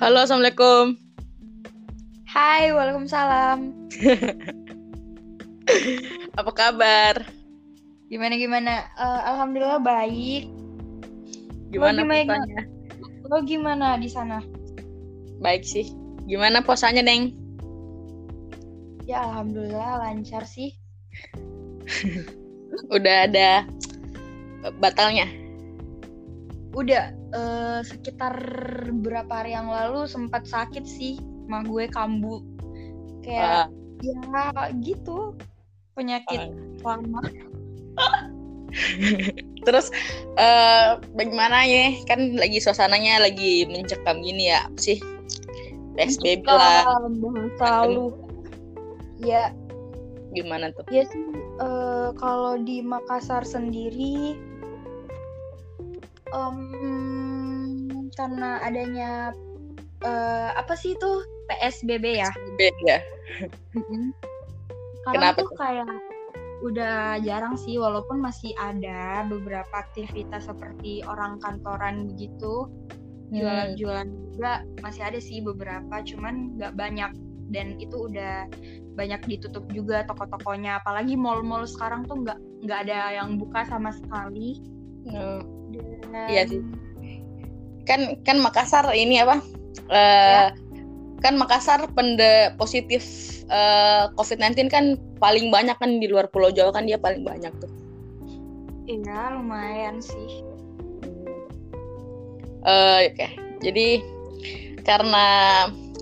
Halo, Assalamualaikum. Hai, Waalaikumsalam. Apa kabar? Gimana gimana? Eh, Alhamdulillah baik. Gimana gimana? puasanya? Lo gimana di sana? Baik sih. Gimana puasanya, Neng? Ya Alhamdulillah lancar sih. Udah ada batalnya? Udah eh, sekitar berapa hari yang lalu sempat sakit sih. Mah gue kambuh. Kayak ya gitu. Penyakit lama. Terus eh bagaimana ya? Kan lagi suasananya lagi mencekam gini ya, sih? PSBB lah. Bahasa lu. Ya, Gimana tuh? ya sih eh, kalau di Makassar sendiri em, karena adanya eh, apa sih itu PSBB ya? Beda. Sekarang Kenapa tuh kayak udah jarang sih walaupun masih ada beberapa aktivitas seperti orang kantoran begitu Hmm. jualan-jualan juga masih ada sih beberapa cuman nggak banyak dan itu udah banyak ditutup juga toko-tokonya apalagi mall-mall sekarang tuh nggak nggak ada yang buka sama sekali Hmm, Iya sih. Kan kan Makassar ini apa? Eh kan Makassar pende positif eh, COVID-19 kan paling banyak kan di luar Pulau Jawa kan dia paling banyak tuh. iya lumayan sih Eh, Oke, jadi karena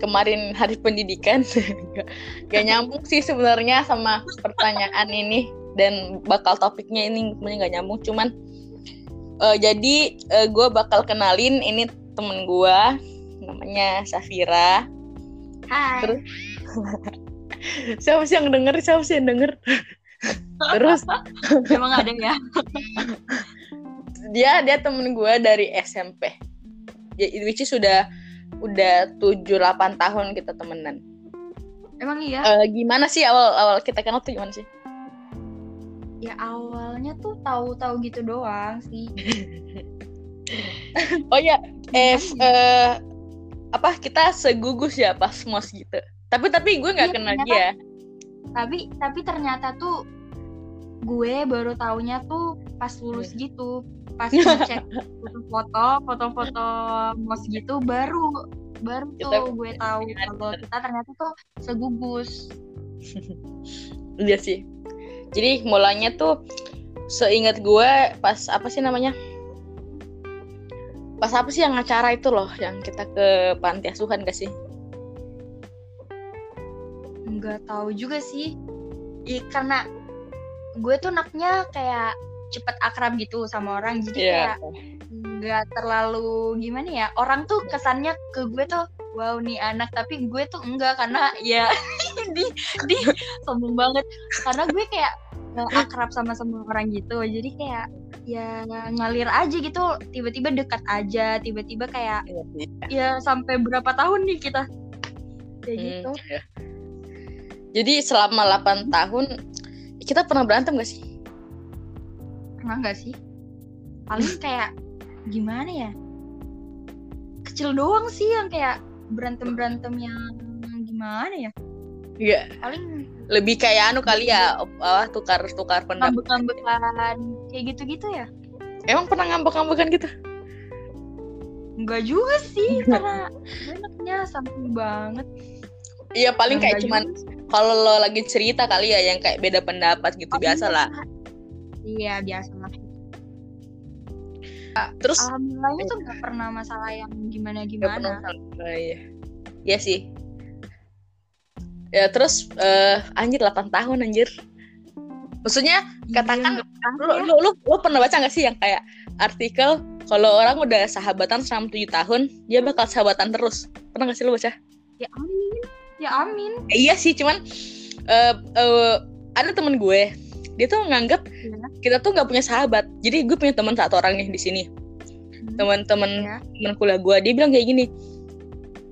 kemarin hari pendidikan gak, gak nyambung sih sebenarnya sama pertanyaan ini dan bakal topiknya ini sebenarnya gak nyambung cuman eh, jadi gue bakal kenalin ini temen gue namanya Safira. Hai. Terus? siapa sih yang denger? Siapa sih yang denger? Terus emang ada ya? Dia dia temen gue dari SMP ya which is sudah udah 7-8 tahun kita temenan. Emang iya? Eh, gimana sih awal awal kita kenal tuh gimana sih ya awalnya tuh tahu-tahu gitu doang sih. Oh ya? eh eh, apa kita segugus ya pas mos gitu. Tapi tapi gue nggak Iya, kenal ternyata- dia. tapi tapi ternyata tuh gue baru taunya tuh pas lulus Iya. gitu. Pas ngecek foto-foto foto-foto mos gitu baru baru Kita- tuh gue tahu kalau kita ternyata tuh segugus. Iya sih jadi mulanya tuh seingat gue pas apa sih namanya? Pas apa sih yang acara itu loh yang kita ke panti asuhan gak sih? Nggak tahu juga sih. Ih, karena gue tuh anaknya kayak cepet akrab gitu sama orang jadi Iya. kayak nggak terlalu gimana ya orang tuh kesannya ke gue tuh wow nih anak. Tapi gue tuh enggak karena ya di di sombong banget. Karena gue kayak nggak akrab sama semua orang gitu. Jadi kayak ya ngalir aja gitu. Tiba-tiba dekat aja. Tiba-tiba kayak Iya ya sampai berapa tahun nih kita? Kayak Hmm, gitu. iya. Jadi selama 8 tahun kita pernah berantem gak sih? pernah nggak sih? Paling kayak gimana ya? Kecil doang sih yang kayak berantem berantem yang gimana ya Iya, paling lebih kayak anu kali ya, apa tukar tukar pendapat. ngambek-ngambekan kayak gitu-gitu ya Emang pernah ngambek-ngambekan gitu? Enggak juga sih karena gue anaknya santai banget Iya paling kayak Enggak cuman kalau lo lagi cerita kali ya yang kayak beda pendapat gitu Oh, biasa lah. iya biasa lah Terus alhamdulillahnya tuh nggak pernah masalah yang gimana Gak pernah gimana salah. Iya. Iya sih. Ya terus eh anjir 8 tahun anjir. Maksudnya katakan Iya, nggak pernah lu, ya. lu, lu, lu pernah baca gak sih yang kayak artikel kalau orang udah sahabatan selama 7 tahun dia bakal sahabatan terus. Pernah gak sih lu baca? ya amin ya amin Eh, iya sih cuman eh eh, ada temen gue dia tuh nganggap ya. kita tuh nggak punya sahabat. Jadi gue punya teman satu orang nih di sini. Teman-teman ya. teman kuliah gue dia bilang kayak gini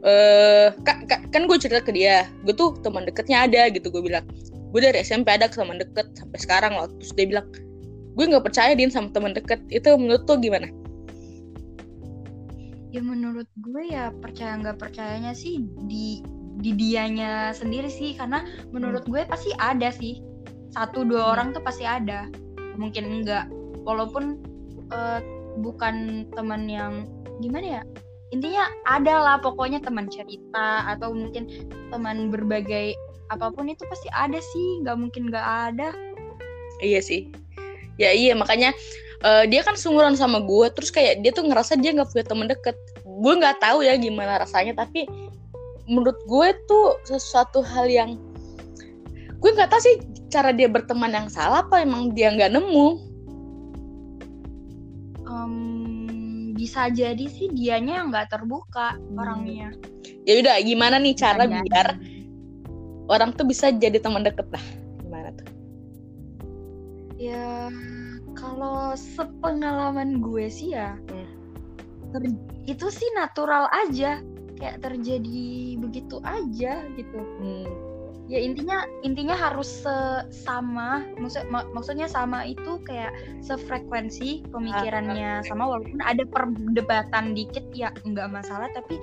eh ka- ka- kan gue cerita ke dia gue tuh teman deketnya ada gitu gue bilang gue dari SMP ada teman deket sampai sekarang loh. Terus dia bilang gue nggak percaya din sama teman deket. Itu menurut tuh gimana? Ya menurut gue ya percaya nggak percayanya sih di di dianya sendiri sih. Karena menurut gue pasti ada sih. Satu dua Hmm. orang tuh pasti ada. Mungkin enggak walaupun eh, bukan teman yang gimana ya intinya ada lah pokoknya teman cerita atau mungkin teman berbagai apa pun itu pasti ada sih nggak mungkin nggak ada Iya sih. Ya iya makanya eh, dia kan sumuran sama gue terus kayak dia tuh ngerasa dia nggak punya temen deket. Gue nggak tahu ya gimana rasanya tapi menurut gue tuh sesuatu hal yang gue nggak tahu sih cara dia berteman yang salah apa emang dia nggak nemu. Bisa jadi sih dianya yang nggak terbuka Hmm. orangnya Ya udah gimana nih cara Bisa jadi. biar orang tuh bisa jadi teman deket lah. Gimana tuh? Ya kalau sepengalaman gue sih ya Hmm. ter- itu sih natural aja kayak terjadi begitu aja gitu. Hmm. Ya intinya intinya harus sama maksud mak- maksudnya sama itu kayak sefrekuensi pemikirannya sama walaupun ada perdebatan dikit ya nggak masalah tapi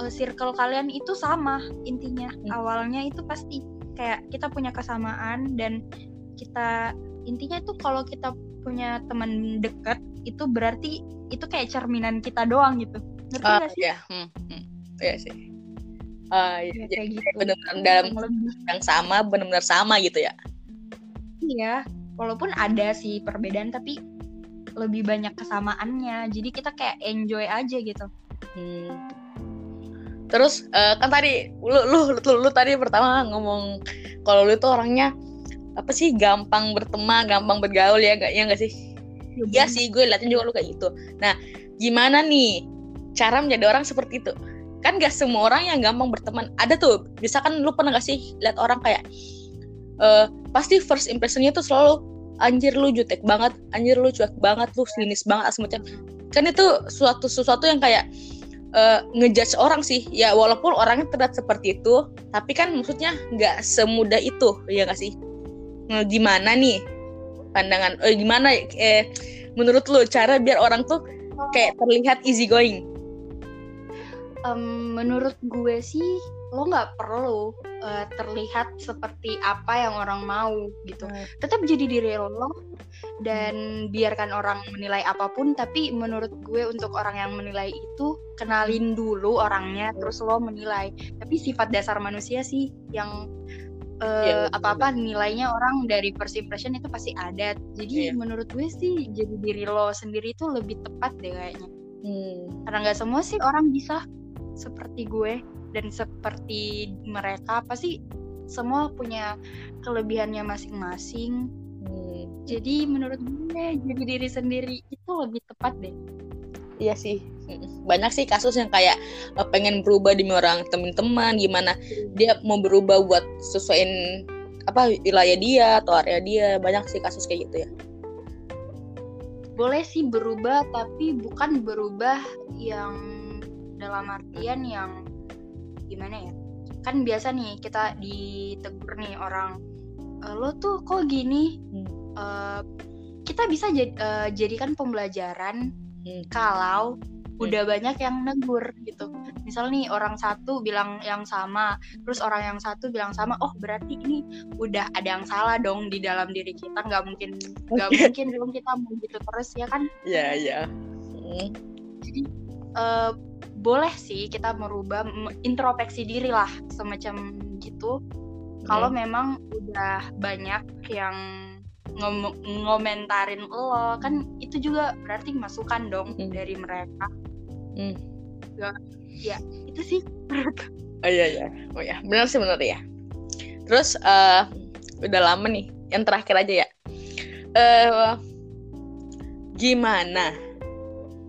eh, circle kalian itu sama intinya Hmm. awalnya itu pasti kayak kita punya kesamaan dan kita intinya itu kalau kita punya teman dekat itu berarti itu kayak cerminan kita doang gitu ngerti Ah, gak sih ya, hmm, hmm. Iya sih. Iya. Ya, jadi gitu benar-benar dalam yang sama, benar-benar sama gitu ya. Iya, walaupun ada sih perbedaan tapi lebih banyak kesamaannya. Jadi kita kayak enjoy aja gitu. Hmm. Terus eh, kan tadi lu, lu lu lu tadi pertama ngomong kalau lu tuh orangnya apa sih gampang berteman, gampang bergaul ya enggak ya enggak sih? Iya sih, gue liatin juga lu kayak gitu. Nah, gimana nih cara menjadi orang seperti itu? Kan gak semua orang yang gampang berteman. Ada tuh, misalkan lu pernah gak sih lihat orang kayak eh pasti first impressionnya tuh selalu anjir lu jutek banget, anjir lu cuek banget, lu sinis banget, semacam. Kan itu suatu sesuatu yang kayak eh, ngejudge orang sih. Ya walaupun orangnya terlihat seperti itu, tapi kan maksudnya nggak semudah itu, ya gak sih? Nah, gimana nih pandangan? Eh, gimana eh menurut lu cara biar orang tuh kayak terlihat easy going? Em, menurut gue sih lo nggak perlu eh, terlihat seperti apa yang orang mau gitu. Tetap jadi diri lo dan biarkan orang menilai apa pun. Tapi menurut gue untuk orang yang menilai itu kenalin dulu orangnya, terus lo menilai. Tapi sifat dasar manusia sih yang eh, Iya, betul. apa-apa nilainya orang dari first impression itu pasti ada. Jadi Iya. menurut gue sih jadi diri lo sendiri itu lebih tepat deh kayaknya Hmm. karena nggak semua sih orang bisa seperti gue dan seperti mereka pasti semua punya kelebihannya masing-masing Hmm. jadi menurut gue jadi diri sendiri itu lebih tepat deh Iya sih. Banyak sih kasus yang kayak eh, pengen berubah demi orang teman-teman gimana dia mau berubah buat sesuaiin apa wilayah dia atau area dia. Banyak sih kasus kayak gitu ya. boleh sih berubah tapi bukan berubah yang dalam artian yang gimana ya kan biasa nih kita ditegur nih orang "E, lo tuh kok gini Hmm. Eh, kita bisa jad- eh, jadikan pembelajaran Hmm. kalau udah banyak yang negur gitu. Misal nih orang satu bilang yang sama, terus orang yang satu bilang sama, oh berarti ini udah ada yang salah dong di dalam diri kita. Nggak mungkin, nggak mungkin dong kita mau gitu terus ya kan. Iya, iya. Hmm. Jadi eh, boleh sih kita merubah introspeksi diri lah semacam gitu. Kalau Hmm. memang udah banyak yang ngom- ngomentarin lo kan itu juga berarti masukan dong Mm. dari mereka. Hmm. Ya itu sih Oh iya iya. Oh ya, benar sih benar ya. Terus eh udah lama nih. Yang terakhir aja ya. Eh gimana?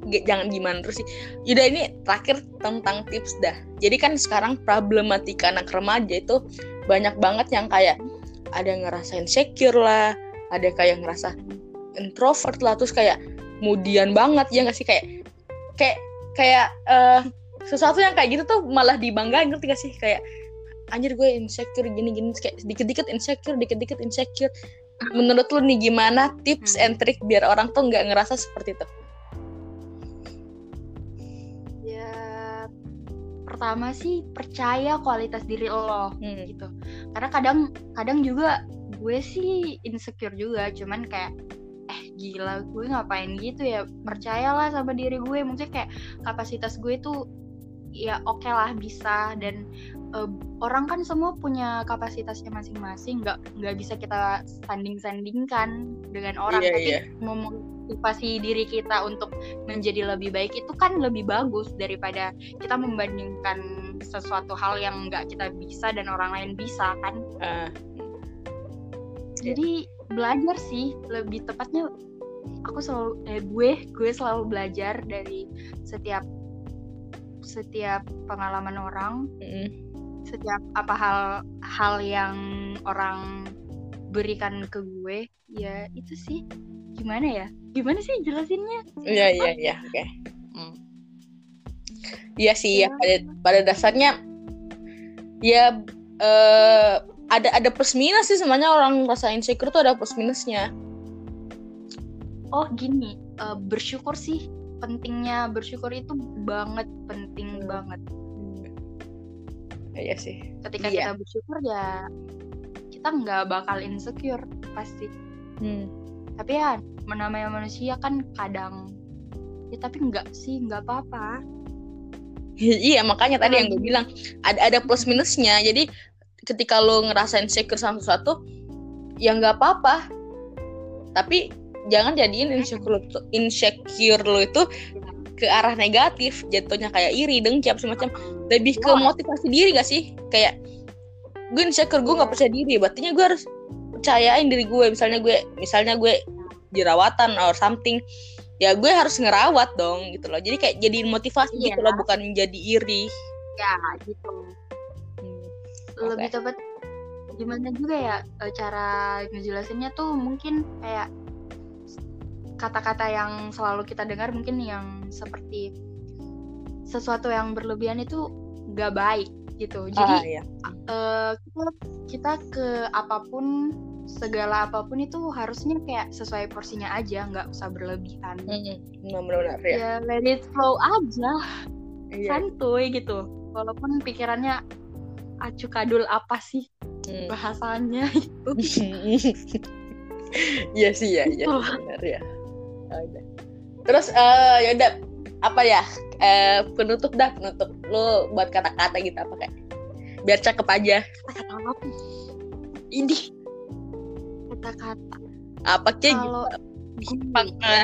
Jangan gimana terus sih. Yaudah ini terakhir tentang tips dah. Jadi kan sekarang problematika anak remaja itu banyak banget yang kayak ada yang ngerasa insecure lah, ada kayak ngerasa introvert lah, terus kayak kemudian banget ya nggak sih kayak kayak kayak eh sesuatu yang kayak gitu tuh malah dibanggain ngerti gak sih kayak anjir gue insecure gini-gini kayak dikit-dikit insecure dikit-dikit insecure menurut lu nih gimana tips Hmm. and trick biar orang tuh nggak ngerasa seperti itu pertama sih percaya kualitas diri lo Hmm. gitu. Karena kadang kadang juga gue sih insecure juga cuman kayak eh gila gue ngapain gitu ya? Percayalah sama diri gue. Maksudnya kayak kapasitas gue tuh ya oke lah bisa. Dan eh, orang kan semua punya kapasitasnya masing-masing nggak nggak bisa kita sanding sandingkan dengan orang. Iya, tapi iya. Memotivasi diri kita untuk menjadi lebih baik itu kan lebih bagus daripada kita membandingkan sesuatu hal yang nggak kita bisa dan orang lain bisa kan Iya. jadi belajar sih lebih tepatnya aku selalu eh gue gue selalu belajar dari setiap setiap pengalaman orang mm. setiap apa hal hal yang orang berikan ke gue ya itu sih gimana ya gimana sih jelasinnya Iya iya iya oke. Hmm. Iya sih ya pada pada dasarnya ya eh, ada ada plus minus sih semuanya orang rasa insecure tuh ada plus minusnya. oh gini eh, bersyukur sih pentingnya bersyukur itu banget penting banget Iya sih. ketika Iya. kita bersyukur ya kita nggak bakal insecure pasti Hmm. Tapi ya namanya manusia kan kadang ya tapi nggak sih nggak apa-apa Iya makanya tadi yang gue Hmm. bilang ada ada plus minusnya. Jadi ketika lo ngerasain insecure sama sesuatu ya nggak apa-apa. Tapi jangan jadiin insecure lo, insecure lo itu ke arah negatif jatuhnya kayak iri dengki apa semacam lebih ke motivasi diri gak sih kayak gue insecure gue nggak Iya. percaya diri berarti gue harus percayain diri gue misalnya gue misalnya gue jerawatan or something ya gue harus ngerawat dong gitu loh jadi kayak jadiin motivasi Iya. gitu loh bukan menjadi iri ya gitu Hmm. lebih tepat gimana juga ya eh, cara ngejelasinnya tuh mungkin kayak kata-kata yang selalu kita dengar mungkin yang seperti sesuatu yang berlebihan itu gak baik gitu jadi ah, iya. kita kita ke apa pun segala apa pun itu harusnya kayak sesuai porsinya aja nggak usah berlebihan Hmm, benar-benar ya. ya let it flow aja Iya. santuy gitu walaupun pikirannya acu kadul apa sih Hmm. bahasanya itu Iya sih ya, iya Gitu. benar ya. Oh. Terus eh ya udah apa ya? Eh penutup dah penutup lu buat kata-kata gitu apa kayak biar cakep aja. kata-kata apa ini kata-kata Apa kayak gitu? kalau Pang- gue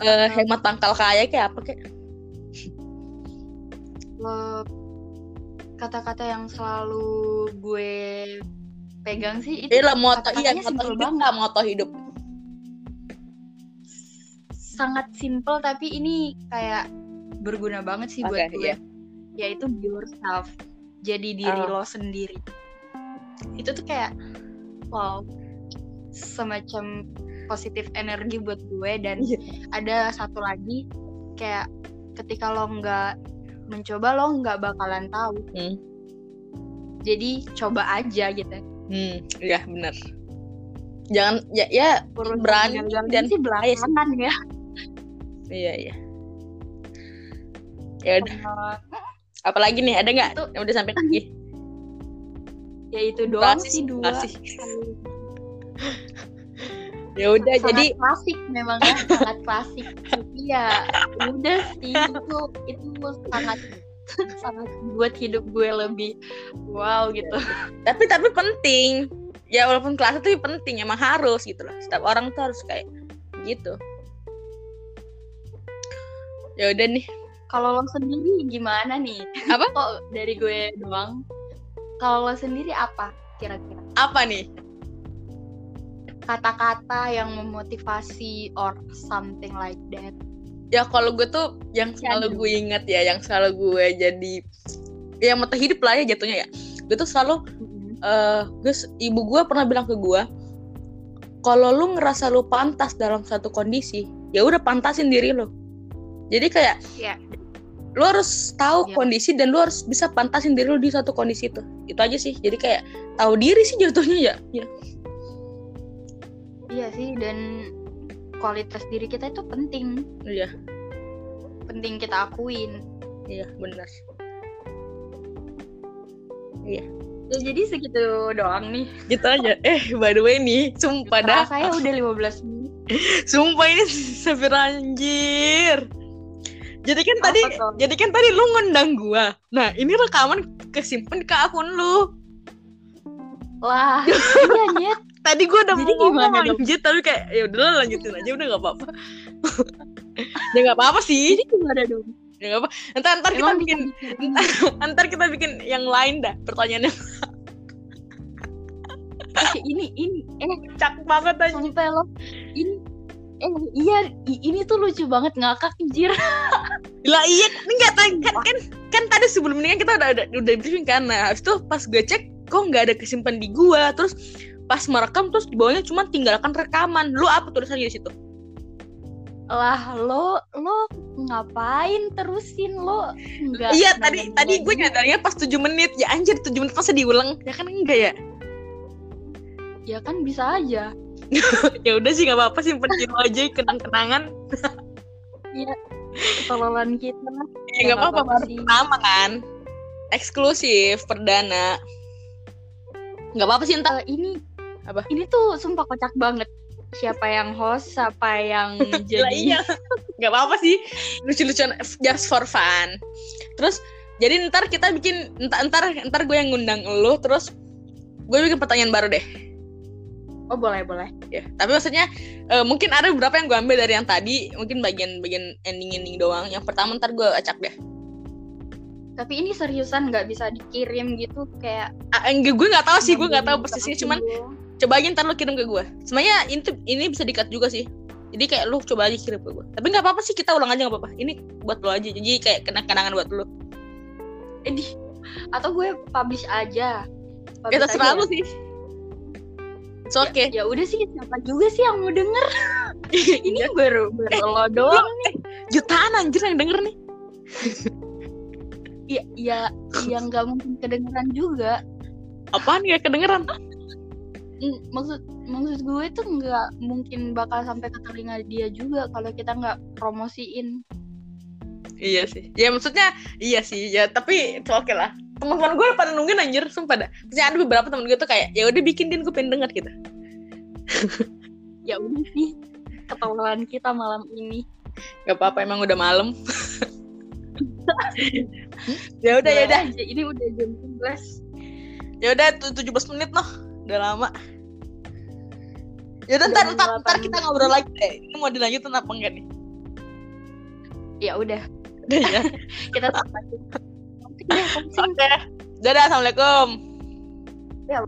Eh, hemat pangkal kaya kayak apa kayak? eh, kata-kata yang selalu gue pegang sih itu lah moto iya moto hidup banget moto hidup. sangat simple tapi ini kayak berguna banget sih buat Oke, gue iya. yaitu be yourself jadi diri Oh. lo sendiri itu tuh kayak wow semacam positif energi buat gue dan Iya. ada satu lagi kayak ketika lo nggak mencoba lo nggak bakalan tahu Hmm. jadi coba aja gitu Hmm, iya benar. Jangan ya ya Urusan Berani dan sih belakangan ya iya iya. Ya udah, Sama- apalagi nih ada nggak? Yang udah sampai lagi. ya itu doang sih dua. Ya udah sangat jadi klasik memang ya sangat klasik. Tapi ya udah sih itu itu sangat sangat buat hidup gue lebih wow gitu. Tapi tapi penting. Ya walaupun kelas itu penting emang harus gitu loh. Setiap orang tuh harus kayak gitu. Ya udah nih. Kalau lo sendiri gimana nih? Apa? kok dari gue doang? Kalau lo sendiri apa kira-kira? Apa nih kata-kata yang memotivasi or something like that. Ya kalau gue tuh yang selalu Aduh. gue ingat ya yang selalu gue jadi ya mata hidup lah ya jatuhnya ya. Gue tuh selalu eh gue ibu gue pernah bilang ke gue kalau lu ngerasa lu pantas dalam satu kondisi ya udah pantasin diri lu. Jadi kayak ya lu harus tahu Iya. kondisi dan lu harus bisa pantasin diri lu di satu kondisi itu. Itu aja sih. Jadi kayak tahu diri sih jatuhnya ya. Ya iya sih dan kualitas diri kita itu penting iya penting kita akuin iya benar Iya. Ya jadi segitu doang nih. Gitu aja. Eh, by the way nih, sumpah dah. Saya udah 15 menit. Sumpah ini Safir anjir. Jadi kan Apa tadi tuh? jadi kan tadi lu ngundang gua. Nah, ini rekaman kesimpan ke akun lu. Lah, iya nyet. Tadi gua udah Jadi mau ngomong anjir tapi kayak ya udahlah lanjutin aja udah gak apa-apa. ya gak apa-apa sih. Jadi gimana dong? Ya gak apa. Ntar ntar kita bikin ntar kita bikin yang lain dah pertanyaannya Eh, ini ini eh cak banget aja. sumpah lo ini eh iya ini tuh lucu banget ngakak anjir. Lah iya, enggak kan, kan kan kan tadi sebelum ini kan kita udah udah, udah briefing kan. Nah, habis itu pas gue cek kok nggak ada kesimpan di gua. Terus pas merekam terus di bawahnya cuma tinggalkan rekaman. Lu apa tulisannya di situ? Lah lo lo ngapain terusin lo? Enggak. iya, tadi tadi gue nyadarnya pas 7 menit. Ya anjir 7 menit masa diulang? Ya kan enggak ya? Ya kan bisa aja. ya udah sih nggak apa-apa simpen di lu aja kenang-kenangan. Ketololan kita. Ya nggak apa-apa baru pertama kan. Eksklusif perdana. Nggak apa-apa sih entar. Eh, ini Apa? Ini tuh sumpah kocak banget. Siapa yang host, siapa yang jadi iya. Gak apa-apa sih. Lucu-lucuan just for fun. Terus jadi ntar kita bikin ntar ntar ntar gue yang ngundang lu terus gue bikin pertanyaan baru deh. Oh boleh boleh. Ya, tapi maksudnya eh, mungkin ada beberapa yang gue ambil dari yang tadi, mungkin bagian-bagian ending-ending doang. Yang pertama ntar gue acak deh. Tapi ini seriusan nggak bisa dikirim gitu kayak. Ah, enggak, gue nggak tahu sih, gue nggak tahu persisnya. Cuman. Coba aja ntar lu kirim ke gue. Sebenarnya ini ini bisa dikat juga sih. Jadi kayak lu coba aja kirim ke gue. Tapi nggak apa-apa sih kita ulang aja nggak apa-apa. Ini buat lu aja. Jadi kayak kenang-kenangan buat lu. Eh, di- atau gue publish aja. Ya Publish terserah aja. lu sih. It's okay. Ya udah sih siapa juga sih yang mau denger? Ini Iya. baru baru lo doang. jutaan anjir yang denger nih. Ya ya yang nggak mungkin kedengeran juga. Apaan ya kedengeran? Maksud maksud gue tuh nggak mungkin bakal sampai ke telinga dia juga kalau kita nggak promosiin. Iya sih. Ya maksudnya iya sih. Ya tapi itu oke lah. Teman-teman gue pada nungguin anjir, sumpah dah. Maksudnya ada beberapa teman gue tuh kayak ya udah bikin din gue pengen denger gitu. Ya udah sih ketololan kita malam ini. Gak apa-apa emang udah malam. ya udah ya udah. aja. Ini udah jam 11. Ya udah tu- 17 menit noh. Udah lama. Ya udah ntar, ntar, ntar 8 kita ngobrol lagi deh. Ini mau dilanjutin apa enggak nih? Ya udah, Udah ya. kita lanjut. Oke. Oke. Dadah, assalamualaikum. Ya.